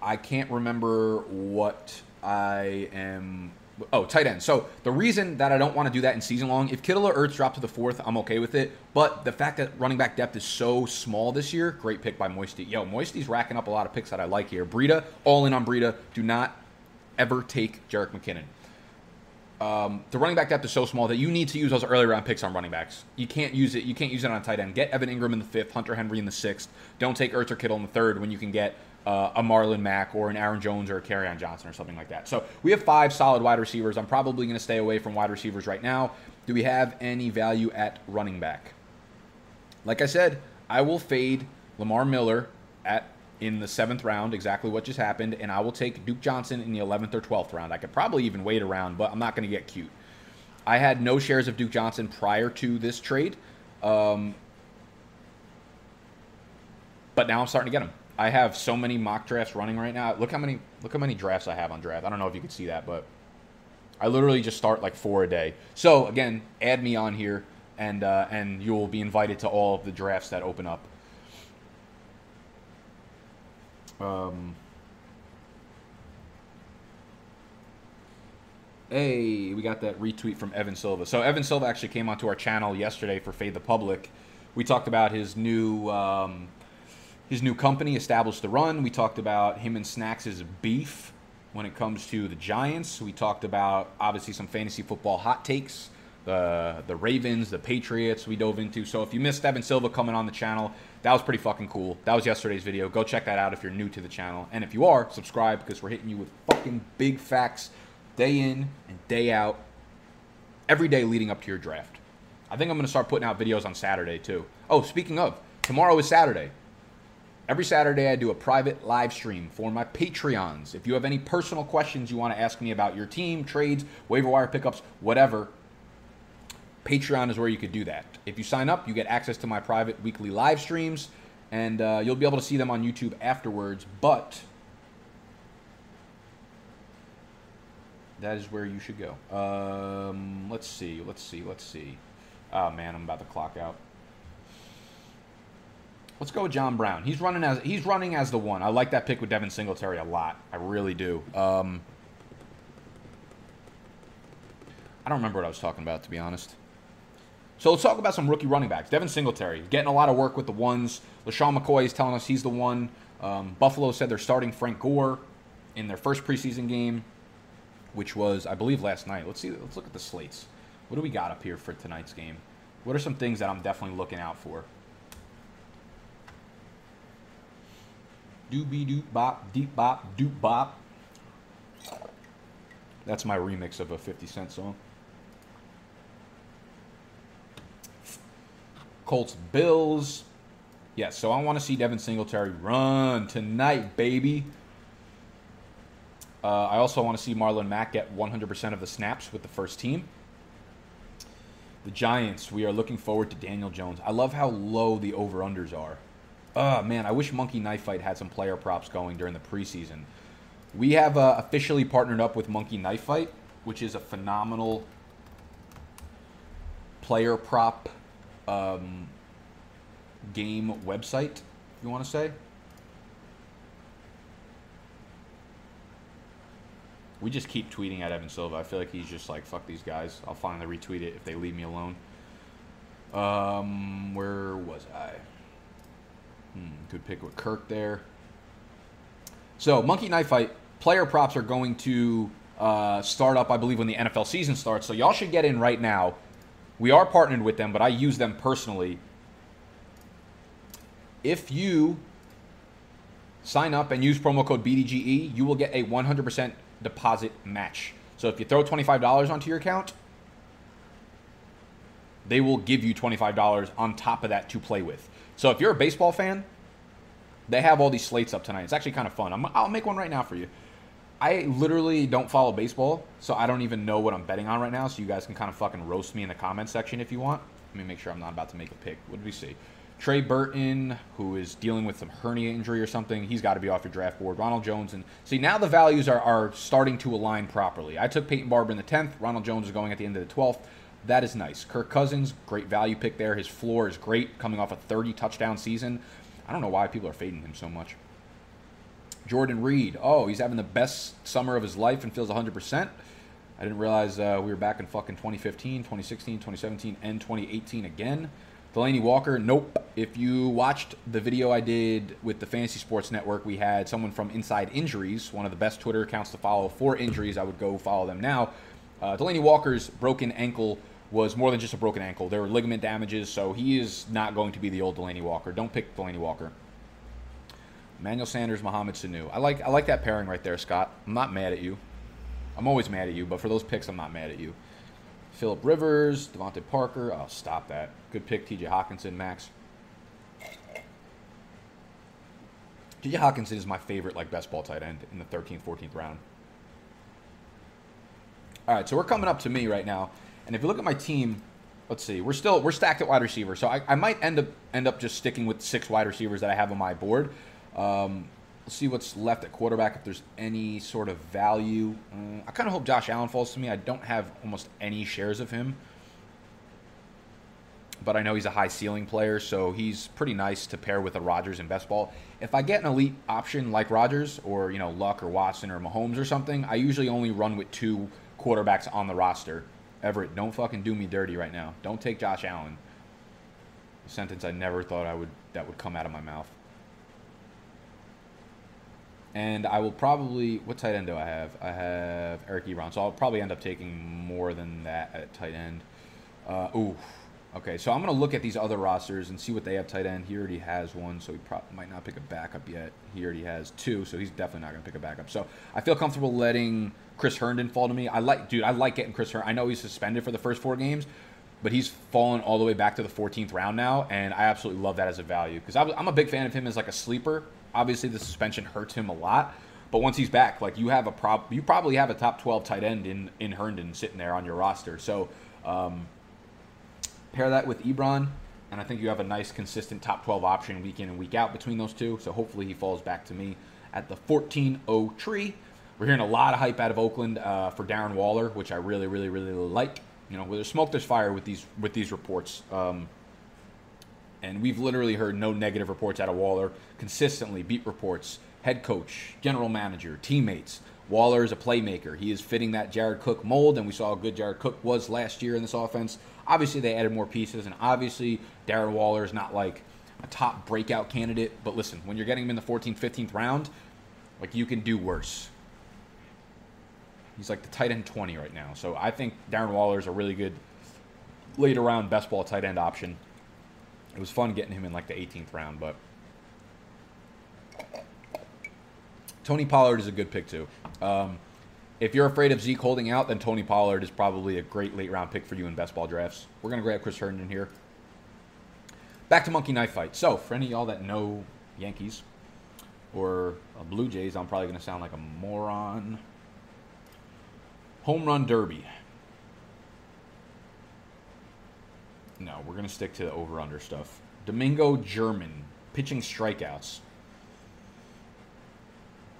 I can't remember what I am Oh, tight end. So the reason that I don't want to do that in season long, if Kittle or Ertz drop to the fourth, I'm okay with it. But the fact that running back depth is so small this year, great pick by Moisty. Yo, Moisty's racking up a lot of picks that I like here. Breida, all in on Breida. Do not ever take Jerick McKinnon. Um, the running back depth is so small that you need to use those early round picks on running backs. You can't use it. You can't use it on tight end. Get Evan Engram in the fifth, Hunter Henry in the sixth. Don't take Ertz or Kittle in the third when you can get uh, a Marlon Mack or an Aaron Jones or a Kerryon Johnson or something like that. So we have five solid wide receivers. I'm probably going to stay away from wide receivers right now. Do we have any value at running back? Like I said, I will fade Lamar Miller at in the seventh round, exactly what just happened, and I will take Duke Johnson in the 11th or 12th round. I could probably even wait around, but I'm not going to get cute. I had no shares of Duke Johnson prior to this trade, um, but now I'm starting to get him. I have so many mock drafts running right now. Look how many look how many drafts I have on draft. I don't know if you can see that, but I literally just start like four a day. So again, add me on here, and uh, and you will be invited to all of the drafts that open up. Um. Hey, we got that retweet from Evan Silva. So Evan Silva actually came onto our channel yesterday for Fade the Public. We talked about his new um, his new company established the run. We talked about him and Snacks' beef when it comes to the Giants. We talked about obviously some fantasy football hot takes, the the Ravens, the Patriots. We dove into. So if you missed Evan Silva coming on the channel, that was pretty fucking cool. That was yesterday's video. Go check that out if you're new to the channel, and if you are, subscribe because we're hitting you with fucking big facts day in and day out, every day leading up to your draft. I think I'm gonna start putting out videos on Saturday too. Oh, speaking of, tomorrow is Saturday. Every Saturday, I do a private live stream for my Patreons. If you have any personal questions you want to ask me about your team, trades, waiver wire pickups, whatever, Patreon is where you could do that. If you sign up, you get access to my private weekly live streams, and uh, you'll be able to see them on YouTube afterwards. But that is where you should go. Um, let's see, let's see, let's see. Oh man, I'm about to clock out. Let's go with John Brown. He's running as he's running as the one. I like that pick with Devin Singletary a lot. I really do. Um, I don't remember what I was talking about to be honest. So let's talk about some rookie running backs. Devin Singletary getting a lot of work with the ones. LeSean McCoy is telling us he's the one. Um, Buffalo said they're starting Frank Gore in their first preseason game, which was I believe last night. Let's see. Let's look at the slates. What do we got up here for tonight's game? What are some things that I'm definitely looking out for? Doobie doop bop, deep bop, doop bop. That's my remix of a 50 Cent song. Colts Bills. Yeah, so I want to see Devin Singletary run tonight, baby. Uh, I also want to see Marlon Mack get 100% of the snaps with the first team. The Giants, we are looking forward to Daniel Jones. I love how low the over unders are. Oh, man, I wish Monkey Knife Fight had some player props going during the preseason. We have uh, officially partnered up with Monkey Knife Fight, which is a phenomenal player prop um, game website, you want to say. We just keep tweeting at Evan Silva. I feel like he's just like, fuck these guys. I'll finally retweet it if they leave me alone. Um, where was I? Hmm, good pick with Kirk there. So, Monkey Knife Fight, player props are going to uh, start up, I believe, when the NFL season starts. So, y'all should get in right now. We are partnered with them, but I use them personally. If you sign up and use promo code BDGE, you will get a 100% deposit match. So if you throw $25 onto your account, they will give you $25 on top of that to play with. So if you're a baseball fan, they have all these slates up tonight. It's actually kind of fun. i will make one right now for you. I literally don't follow baseball, so I don't even know what I'm betting on right now. So you guys can kind of fucking roast me in the comment section if you want. Let me make sure I'm not about to make a pick. What did we see? Trey Burton, who is dealing with some hernia injury or something, he's got to be off your draft board. Ronald Jones and see now the values are, are starting to align properly. I took Peyton Barber in the tenth. Ronald Jones is going at the end of the twelfth. That is nice. Kirk Cousins, great value pick there. His floor is great, coming off a 30 touchdown season. I don't know why people are fading him so much. Jordan Reed, oh, he's having the best summer of his life and feels 100%. I didn't realize uh, we were back in fucking 2015, 2016, 2017, and 2018 again. Delanie Walker, nope. If you watched the video I did with the Fantasy Sports Network, we had someone from Inside Injuries, one of the best Twitter accounts to follow for injuries. I would go follow them now. Uh, Delanie Walker's broken ankle was more than just a broken ankle. There were ligament damages, so he is not going to be the old Delanie Walker. Don't pick Delanie Walker. Emmanuel Sanders, Mohamed Sanu. I like I like that pairing right there, Scott. I'm not mad at you. I'm always mad at you, but for those picks, I'm not mad at you. Philip Rivers, DeVante Parker. I'll oh, stop that. Good pick, T.J. Hockenson, Max. T.J. Hockenson is my favorite, like best ball tight end in the 13th, 14th round. All right, so we're coming up to me right now, and if you look at my team, let's see, we're still we're stacked at wide receiver, so I, I might end up end up just sticking with six wide receivers that I have on my board. Um, let's see what's left at quarterback if there's any sort of value. Uh, I kind of hope Josh Allen falls to me. I don't have almost any shares of him, but I know he's a high ceiling player, so he's pretty nice to pair with a Rodgers in best ball. If I get an elite option like Rodgers or you know Luck or Watson or Mahomes or something, I usually only run with two quarterbacks on the roster. Everett, don't fucking do me dirty right now. Don't take Josh Allen. A sentence I never thought I would that would come out of my mouth. And I will probably what tight end do I have? I have Eric Ebron, so I'll probably end up taking more than that at tight end. Uh, ooh, okay. So I'm gonna look at these other rosters and see what they have tight end. He already has one, so he might not pick a backup yet. He already has two, so he's definitely not gonna pick a backup. So I feel comfortable letting Chris Herndon fall to me. I like, dude, I like getting Chris Herndon. I know he's suspended for the first four games, but he's fallen all the way back to the 14th round now, and I absolutely love that as a value because I'm a big fan of him as like a sleeper. Obviously, the suspension hurts him a lot, but once he's back, like you have a prob, you probably have a top 12 tight end in in Herndon sitting there on your roster. So um, pair that with Ebron, and I think you have a nice, consistent top 12 option week in and week out between those two. So hopefully he falls back to me at the 14-0 tree. We're hearing a lot of hype out of Oakland uh, for Darren Waller, which I really, really, really like. You know, where there's smoke, there's fire with these with these reports. Um, and we've literally heard no negative reports out of Waller. Consistently, beat reports, head coach, general manager, teammates. Waller is a playmaker. He is fitting that Jared Cook mold, and we saw how good Jared Cook was last year in this offense. Obviously, they added more pieces, and obviously, Darren Waller is not like a top breakout candidate. But listen, when you're getting him in the 14th, 15th round, like you can do worse. He's like the tight end 20 right now. So I think Darren Waller is a really good later round best ball tight end option. It was fun getting him in like the 18th round, but Tony Pollard is a good pick too. Um, if you're afraid of Zeke holding out, then Tony Pollard is probably a great late round pick for you in best ball drafts. We're gonna grab Chris Herndon here. Back to Monkey Knife Fight. So for any of y'all that know Yankees or uh, Blue Jays, I'm probably gonna sound like a moron. Home Run Derby. No, we're gonna stick to the over/under stuff. Domingo German pitching strikeouts.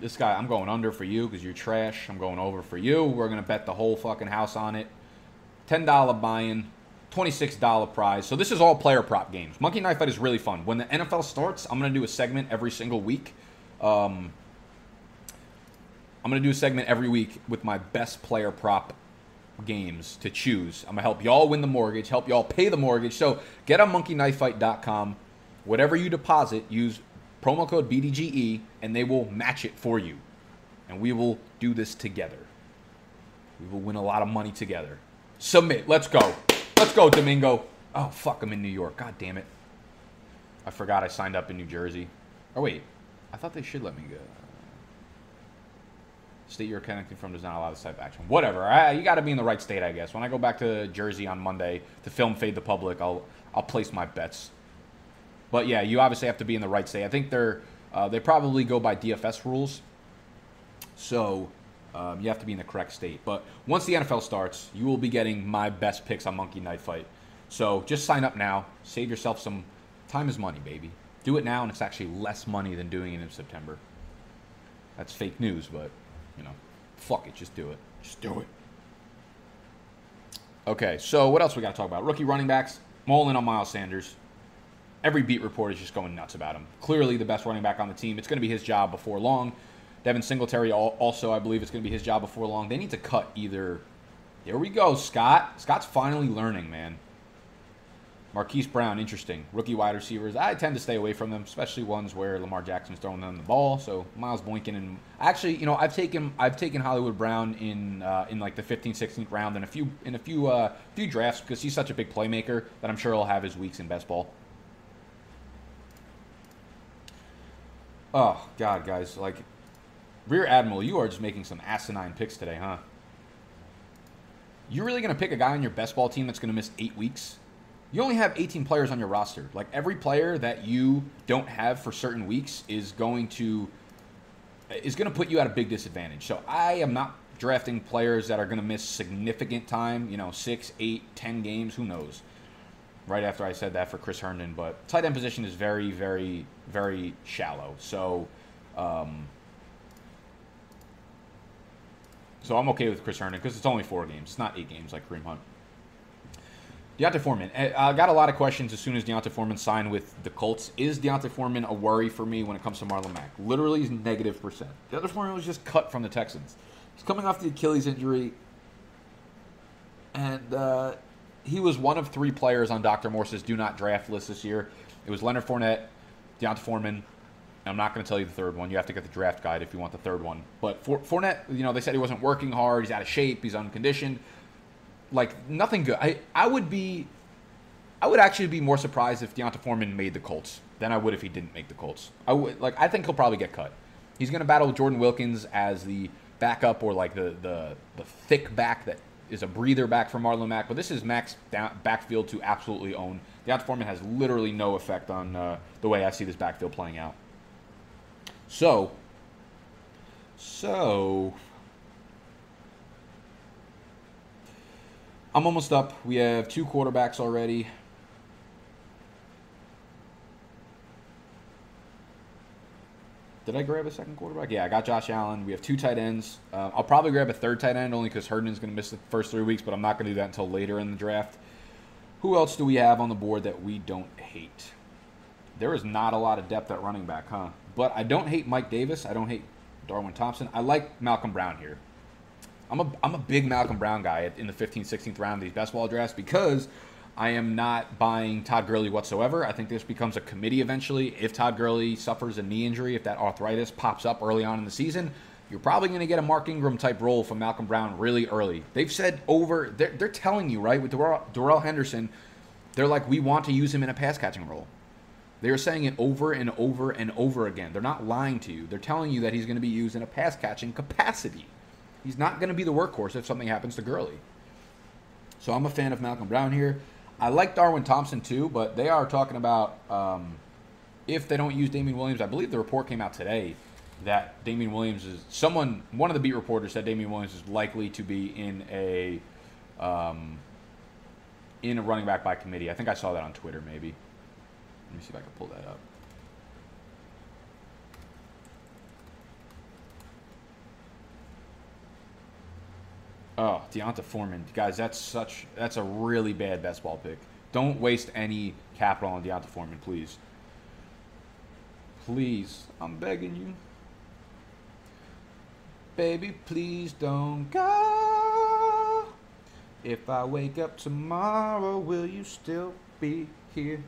This guy, I'm going under for you because you're trash. I'm going over for you. We're gonna bet the whole fucking house on it. Ten dollar buy-in, twenty-six dollar prize. So this is all player prop games. Monkey Knife Fight is really fun. When the NFL starts, I'm gonna do a segment every single week. Um, I'm gonna do a segment every week with my best player prop games to choose. I'm gonna help y'all win the mortgage, help y'all pay the mortgage. So get on monkeyknifefight.com. Whatever you deposit, use promo code BDGE, and they will match it for you. And we will do this together. We will win a lot of money together. Submit. Let's go. Let's go, Domingo. Oh fuck, I'm in New York. God damn it. I forgot I signed up in New Jersey. Oh wait, I thought they should let me go. State you're connecting from does not allow this type of action. Whatever. I, you got to be in the right state, I guess. When I go back to Jersey on Monday to film Fade the Public, I'll I'll place my bets. But yeah, you obviously have to be in the right state. I think they're uh, they probably go by DFS rules, so um, you have to be in the correct state. But once the NFL starts, you will be getting my best picks on Monkey Knife Fight. So just sign up now. Save yourself some time is money, baby. Do it now, and it's actually less money than doing it in September. That's fake news, but you know, fuck it, just do it. Just do it. Okay, so what else we got to talk about? Rookie running backs. Mullen on Miles Sanders. Every beat report is just going nuts about him. Clearly the best running back on the team. It's going to be his job before long. Devin Singletary also, I believe, it's going to be his job before long. They need to cut either. There we go, Scott. Scott's finally learning, man. Marquise Brown, interesting. Rookie wide receivers. I tend to stay away from them, especially ones where Lamar Jackson's throwing them the ball. So Miles Boykin and actually, you know, I've taken I've taken Hollywood Brown in uh, in like the 15th, 16th round in a few in a few uh, few drafts because he's such a big playmaker that I'm sure he'll have his weeks in best ball. Oh God, guys, like Rear Admiral, you are just making some asinine picks today, huh? You're really gonna pick a guy on your best ball team that's gonna miss eight weeks? you only have 18 players on your roster. Like every player that you don't have for certain weeks is going to is going to put you at a big disadvantage. So I am not drafting players that are going to miss significant time. You know, six, eight, ten games. Who knows? Right after I said that for Chris Herndon, but tight end position is very, very, very shallow. So. Um, so I'm okay with Chris Herndon because it's only four games. It's not eight games like Kareem Hunt. D'Onta Foreman. Eh, I got a lot of questions as soon as D'Onta Foreman signed with the Colts. Is D'Onta Foreman a worry for me when it comes to Marlon Mack? Literally, he's negative percent. D'Onta Foreman was just cut from the Texans. He's coming off the Achilles injury, and uh, he was one of three players on Dr. Morse's do not draft list this year. It was Leonard Fournette, D'Onta Foreman. I'm not going to tell you the third one. You have to get the draft guide if you want the third one. But for, Fournette, you know, they said he wasn't working hard. He's out of shape. He's unconditioned like nothing good. I I would be, I would actually be more surprised if D'Onta Foreman made the Colts than I would if he didn't make the Colts. I would like I think he'll probably get cut. He's going to battle Jordan Wilkins as the backup or like the the the thick back that is a breather back for Marlon Mack. But this is Mack's backfield to absolutely own. D'Onta Foreman has literally no effect on uh, the way I see this backfield playing out. So, so I'm almost up. We have two quarterbacks already. Did I grab a second quarterback? Yeah, I got Josh Allen. We have two tight ends. Uh, I'll probably grab a third tight end only because Herndon's going to miss the first three weeks, but I'm not going to do that until later in the draft. Who else do we have on the board that we don't hate? There is not a lot of depth at running back, huh? But I don't hate Mike Davis. I don't hate Darwin Thompson. I like Malcolm Brown here. I'm a I'm a big Malcolm Brown guy in the 15th, 16th round of these best ball drafts because I am not buying Todd Gurley whatsoever. I think this becomes a committee eventually. If Todd Gurley suffers a knee injury, if that arthritis pops up early on in the season, you're probably going to get a Mark Ingram type role from Malcolm Brown really early. They've said over, they're, they're telling you, right, with Darrell, Henderson, they're like, we want to use him in a pass catching role. They're saying it over and over and over again. They're not lying to you. They're telling you that he's going to be used in a pass catching capacity. He's not going to be the workhorse if something happens to Gurley. So I'm a fan of Malcolm Brown here. I like Darwin Thompson too, but they are talking about um, if they don't use Damien Williams. I believe the report came out today that Damien Williams is someone. One of the beat reporters said Damien Williams is likely to be in a um, in a running back by committee. I think I saw that on Twitter, maybe. Let me see if I can pull that up. Oh, D'Onta Foreman, guys, that's such that's a really bad best ball pick. Don't waste any capital on D'Onta Foreman, please. Please, I'm begging you. Baby, please don't go. If I wake up tomorrow, will you still be here?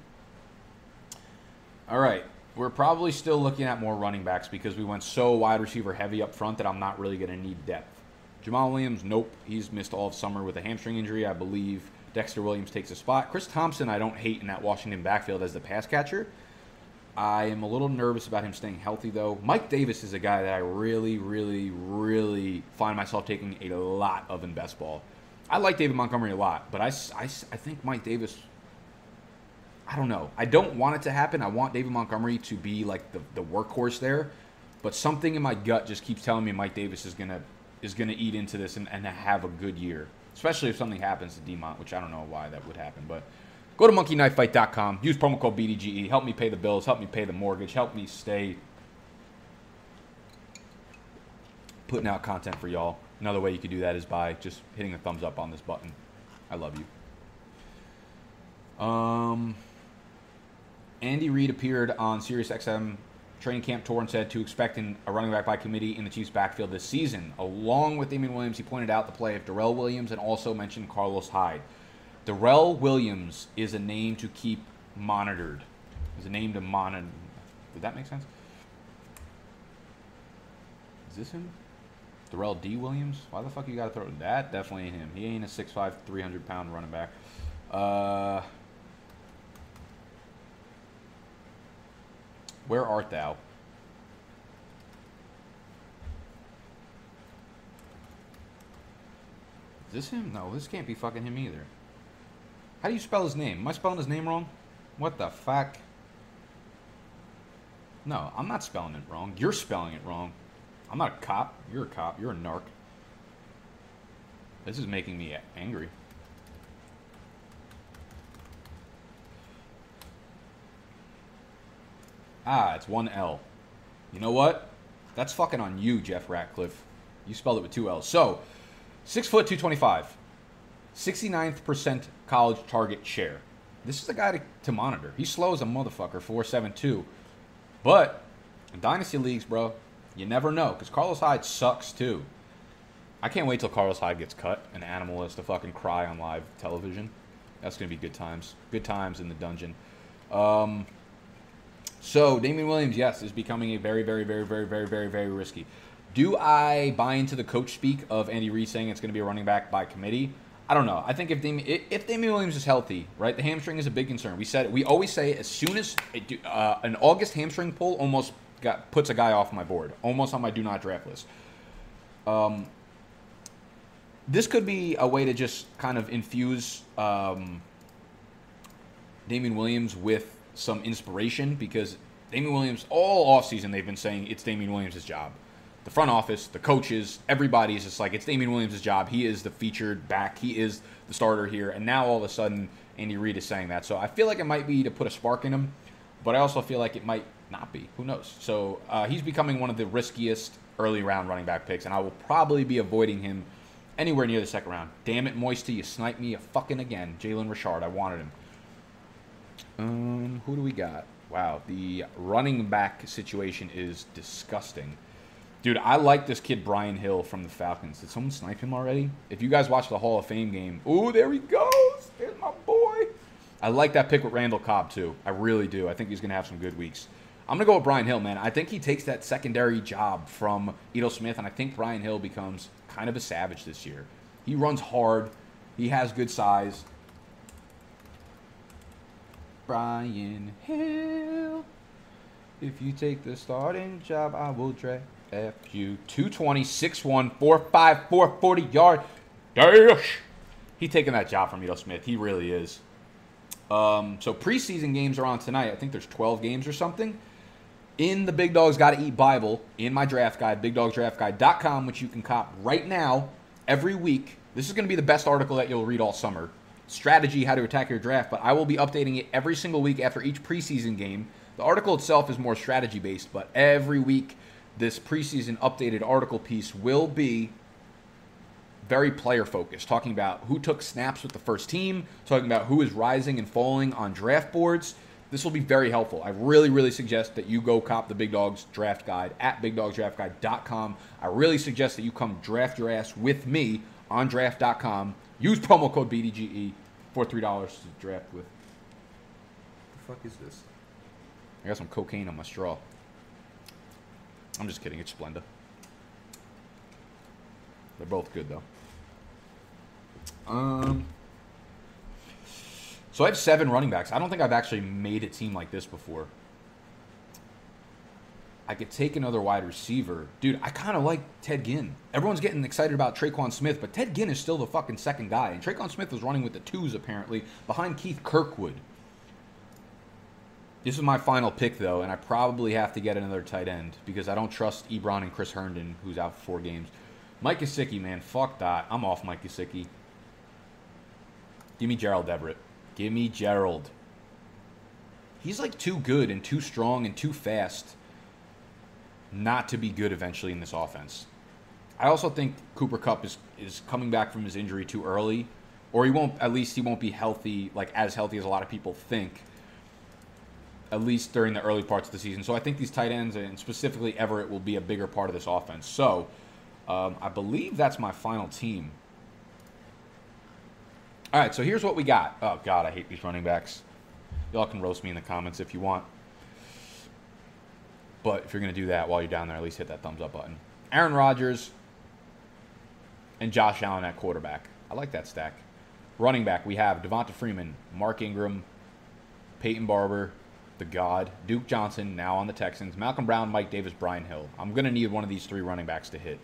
All right. We're probably still looking at more running backs because we went so wide receiver heavy up front that I'm not really going to need depth. Jamaal Williams, nope. He's missed all of summer with a hamstring injury, I believe. Dexter Williams takes a spot. Chris Thompson, I don't hate in that Washington backfield as the pass catcher. I am a little nervous about him staying healthy, though. Mike Davis is a guy that I really, really, really find myself taking a lot of in best ball. I like David Montgomery a lot, but I, I, I think Mike Davis, I don't know. I don't want it to happen. I want David Montgomery to be like the, the workhorse there, but something in my gut just keeps telling me Mike Davis is going to is going to eat into this and, and have a good year, especially if something happens to Demont, which I don't know why that would happen. But go to monkeyknifefight.com, use promo code BDGE, help me pay the bills, help me pay the mortgage, help me stay putting out content for y'all. Another way you could do that is by just hitting a thumbs up on this button. I love you. Um, Andy Reid appeared on SiriusXM training camp tour and said to expect a running back by committee in the Chiefs' backfield this season. Along with Damien Williams, he pointed out the play of Darrel Williams and also mentioned Carlos Hyde. Darrel Williams is a name to keep monitored. Is a name to monitor. Did that make sense? Is this him? Darrell D. Williams? Why the fuck you gotta throw that? Definitely ain't him. He ain't a 6'5", 300 pound running back. Uh, where art thou? Is this him? No, this can't be fucking him either. How do you spell his name? Am I spelling his name wrong? What the fuck? No, I'm not spelling it wrong. You're spelling it wrong. I'm not a cop. You're a cop. You're a narc. This is making me angry. Ah, it's one L. You know what? That's fucking on you, Jeff Ratcliffe. You spelled it with two L's. So, six foot, 225. 69th percent college target share. This is the guy to, to monitor. He's slow as a motherfucker, 472. But in dynasty leagues, bro, you never know because Carlos Hyde sucks too. I can't wait till Carlos Hyde gets cut and Animal has to fucking cry on live television. That's gonna be good times. Good times in the dungeon. Um, so Damien Williams, yes, is becoming a very, very, very, very, very, very, very risky. Do I buy into the coach speak of Andy Reid saying it's going to be a running back by committee? I don't know. I think if Damien, if Damien Williams is healthy, right, the hamstring is a big concern. We said we always say as soon as it, uh, an August hamstring pull almost got puts a guy off my board, almost on my do not draft list. Um, this could be a way to just kind of infuse um, Damien Williams with some inspiration because Damien Williams, all offseason, they've been saying it's Damien Williams' job. The front office, the coaches, everybody is just like, it's Damien Williams' job. He is the featured back. He is the starter here. And now all of a sudden, Andy Reid is saying that. So I feel like it might be to put a spark in him, but I also feel like it might not be. Who knows? So uh, he's becoming one of the riskiest early round running back picks, and I will probably be avoiding him anywhere near the second round. Damn it, Moisty, you sniped me a fucking again. Jalen Richard, I wanted him. Um, who do we got? Wow, the running back situation is disgusting. Dude, I like this kid Brian Hill from the Falcons. Did someone snipe him already? If you guys watch the Hall of Fame game, ooh, there he goes. There's my boy. I like that pick with Randall Cobb too. I really do. I think he's gonna have some good weeks. I'm gonna go with Brian Hill, man. I think he takes that secondary job from Ito Smith, and I think Brian Hill becomes kind of a savage this year. He runs hard. He has good size. Brian Hill. If you take the starting job, I will draft you. 220, 6'1, 4'5, 440 yard. Dash. He taking that job from Ito Smith. He really is. Um, so preseason games are on tonight. I think there's 12 games or something in the Big Dogs Gotta Eat Bible in my draft guide, bigdogsdraftguide.com, which you can cop right now every week. This is going to be the best article that you'll read all summer. strategy how to attack your draft, but I will be updating it every single week after each preseason game. The article itself is more strategy based, but every week this preseason updated article piece will be very player focused, talking about who took snaps with the first team, talking about who is rising and falling on draft boards. This will be very helpful. I really, really suggest that you go cop the Big Dogs Draft Guide at BigDogsDraftGuide.com. I really suggest that you come draft your ass with me on draft.com. Use promo code BDGE for $3 to draft with. What the fuck is this? I got some cocaine on my straw. I'm just kidding. It's Splenda. They're both good though. Um. So I have seven running backs. I don't think I've actually made a team like this before. I could take another wide receiver. Dude, I kind of like Ted Ginn. Everyone's getting excited about Tre'Quan Smith, but Ted Ginn is still the fucking second guy. And Tre'Quan Smith was running with the twos, apparently, behind Keith Kirkwood. This is my final pick, though, and I probably have to get another tight end because I don't trust Ebron and Chris Herndon, who's out for four games. Mike Gesicki, man, fuck that. I'm off Mike Gesicki. Give me Gerald Everett. Give me Gerald. He's like too good and too strong and too fast not to be good eventually in this offense. I also think Cooper Kupp is is coming back from his injury too early, or he won't. At least he won't be healthy, like as healthy as a lot of people think at least during the early parts of the season. So I think these tight ends and specifically Everett will be a bigger part of this offense. So um, I believe that's my final team. All right, so here's what we got. Oh God, I hate these running backs. Y'all can roast me in the comments if you want. But if you're gonna do that while you're down there, at least hit that thumbs up button. Aaron Rodgers and Josh Allen at quarterback. I like that stack. Running back, we have Devonta Freeman, Mark Ingram, Peyton Barber, the God, Duke Johnson, now on the Texans, Malcolm Brown, Mike Davis, Brian Hill. I'm going to need one of these three running backs to hit.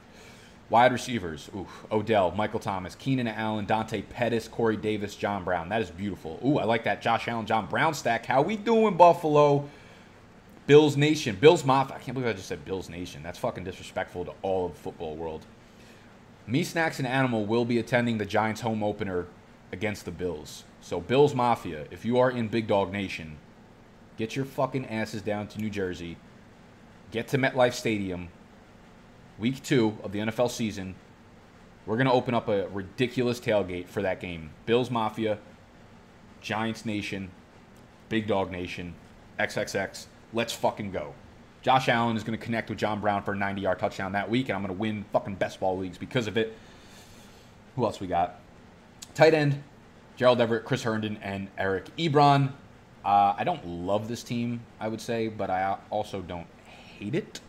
Wide receivers, oof, Odell, Michael Thomas, Keenan Allen, Dante Pettis, Corey Davis, John Brown. That is beautiful. Ooh, I like that Josh Allen, John Brown stack. How we doing, Buffalo? Bills Nation, Bills Mafia. I can't believe I just said Bills Nation. That's fucking disrespectful to all of the football world. Me, Snacks, and Animal will be attending the Giants home opener against the Bills. So, Bills Mafia, if you are in Big Dog Nation, Get your fucking asses down to New Jersey. Get to MetLife Stadium. Week two of the NFL season. We're going to open up a ridiculous tailgate for that game. Bills Mafia, Giants Nation, Big Dog Nation, XXX. Let's fucking go. Josh Allen is going to connect with John Brown for a 90 yard touchdown that week, and I'm going to win fucking best ball leagues because of it. Who else we got? Tight end, Gerald Everett, Chris Herndon, and Eric Ebron. Uh, I don't love this team, I would say, but I also don't hate it.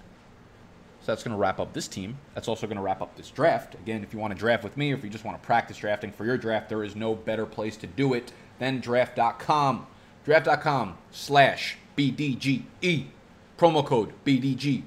So that's going to wrap up this team. That's also going to wrap up this draft. Again, if you want to draft with me or if you just want to practice drafting for your draft, there is no better place to do it than draft.com. Draft.com slash BDGE. Promo code BDGE.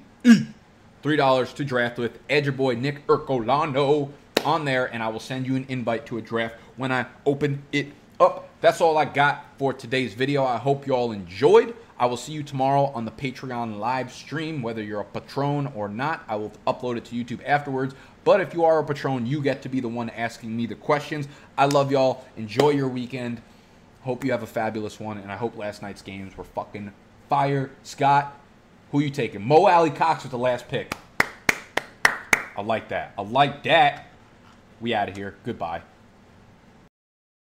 $3 to draft with. Your boy Nick Ercolano on there, and I will send you an invite to a draft when I open it up. That's all I got for today's video. I hope you all enjoyed. I will see you tomorrow on the Patreon live stream. Whether you're a patron or not, I will upload it to YouTube afterwards. But if you are a patron, you get to be the one asking me the questions. I love y'all. Enjoy your weekend. Hope you have a fabulous one. And I hope last night's games were fucking fire. Scott, who you taking? Mo Alie-Cox with the last pick. I like that. I like that. We out of here. Goodbye.